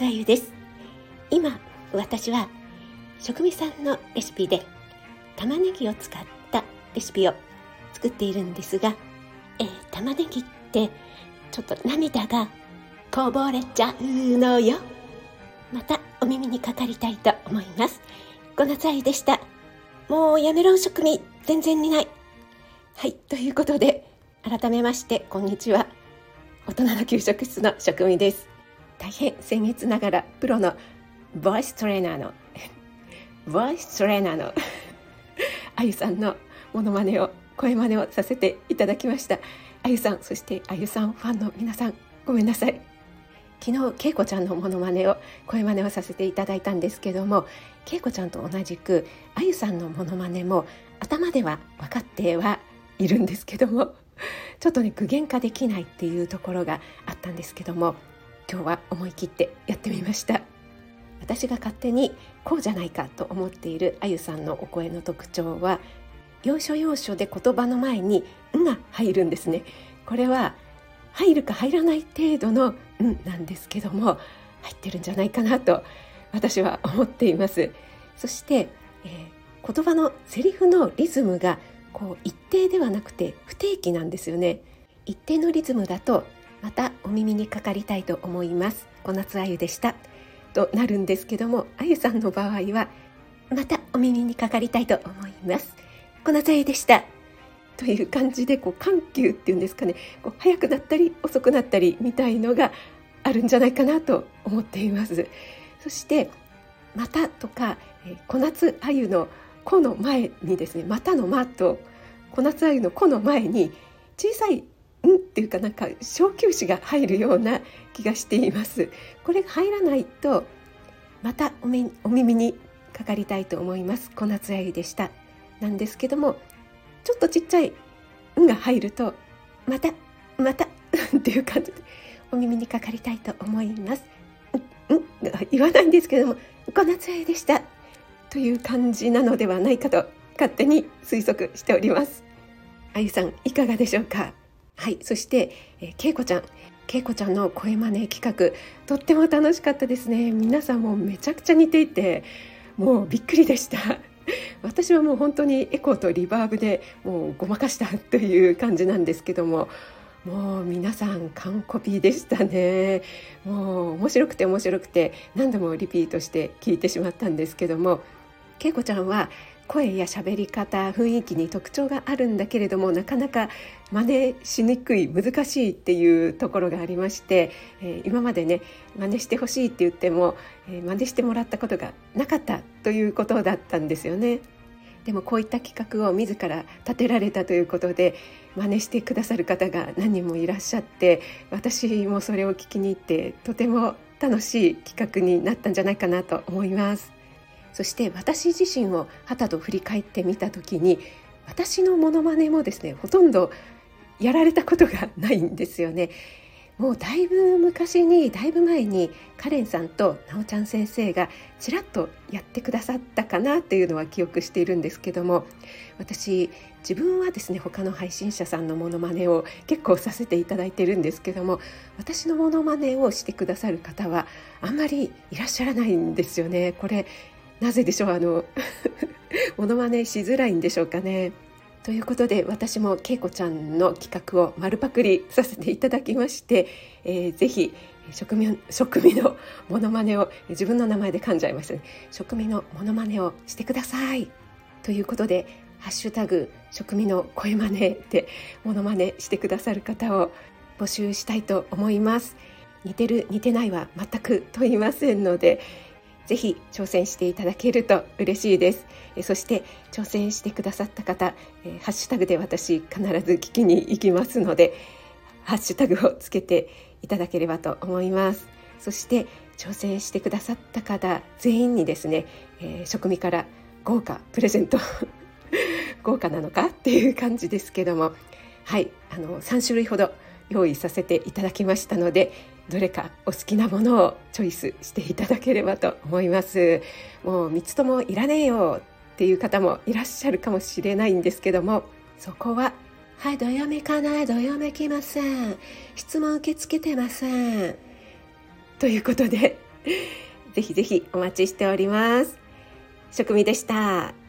夏あゆです。今私は食味さんのレシピで玉ねぎを使ったレシピを作っているんですが、えー、玉ねぎってちょっと涙がこぼれちゃうのよ。またお耳にかかりたいと思います。小夏あゆでした。もうやめろ食味全然似ない。はいということで改めましてこんにちは。大人の給食室の職味です。大変僭越ながらプロのボイストレーナーの ボイストレーナーの あゆさんのモノマネを声真似をさせていただきました。あゆさんそしてあゆさんファンの皆さんごめんなさい。昨日けいこちゃんのモノマネを声真似をさせていただいたんですけどもけいこちゃんと同じくあゆさんのモノマネも頭では分かってはいるんですけどもちょっとね具現化できないっていうところがあったんですけども今日は思い切ってやってみました。私が勝手にこうじゃないかと思っているあゆさんのお声の特徴は要所要所で言葉の前に「ん」が入るんですね。これは入るか入らない程度の「ん」なんですけども入ってるんじゃないかなと私は思っています。そして、えー、言葉のセリフのリズムがこう一定ではなくて不定期なんですよね。一定のリズムだとまたお耳にかかりたいと思います。小夏あゆでした。となるんですけどもあゆさんの場合はまたお耳にかかりたいと思います。小夏あゆでした。という感じでこう緩急っていうんですかね。こう早くなったり遅くなったりみたいのがあるんじゃないかなと思っています。そしてまたとか、え小夏あゆの「こ」の前にですね「また」の「ま」と小夏あゆの「こ」の前に小さいんっていうかなんか小休止が入るような気がしています。これが入らないとまたおめお耳にかかりたいと思います。小夏あゆでした。なんですけどもちょっとちっちゃい「ん」が入るとまたまた っていう感じでお耳にかかりたいと思います。んん言わないんですけども小夏あゆでした。という感じなのではないかと勝手に推測しております。あゆさんいかがでしょうか？はいそして、えー、けいこちゃん。けいこちゃんの声真似企画とっても楽しかったですね。皆さんもめちゃくちゃ似ていてもうびっくりでした。私はもう本当にエコーとリバーブでもうごまかしたという感じなんですけどももう皆さん完コピーでしたね。もう面白くて面白くて何度もリピートして聞いてしまったんですけどもけいこちゃんは声や喋り方雰囲気に特徴があるんだけれどもなかなか真似しにくい難しいっていうところがありまして、えー、今までね真似してほしいって言っても、えー、真似してもらったことがなかったということだったんですよね。でもこういった企画を自ら立てられたということで真似してくださる方が何人もいらっしゃって私もそれを聞きに行ってとても楽しい企画になったんじゃないかなと思います。そして私自身を旗と振り返ってみた時に私のモノマネもですねほとんどやられたことがないんですよね。もうだいぶ昔にだいぶ前にカレンさんとなおちゃん先生がちらっとやってくださったかなっていうのは記憶しているんですけども私自分はですね他の配信者さんのモノマネを結構させていただいてるんですけども私のモノマネをしてくださる方はあんまりいらっしゃらないんですよねこれなぜでしょう？あのモノマネしづらいんでしょうかね。ということで私もけいこちゃんの企画を丸パクリさせていただきまして、えー、ぜひ食味食味のモノマネを自分の名前で噛んじゃいましたね。食味のモノマネをしてください。ということでハッシュタグ食味の声真似でモノマネしてくださる方を募集したいと思います。似てる似てないは全く問いませんのでぜひ挑戦していただけると嬉しいです。えそして挑戦してくださった方、えハッシュタグで私必ず聞きに行きますので、ハッシュタグをつけていただければと思います。そして挑戦してくださった方全員にですね、えー、食味から豪華プレゼント 豪華なのかっていう感じですけどもはいあの3種類ほど用意させていただきましたのでどれかお好きなものをチョイスしていただければと思いますもう3つともいらねえよっていう方もいらっしゃるかもしれないんですけどもそこははいどよめかないどよめきません質問受け付けてませんということでぜひぜひお待ちしております。食味でした。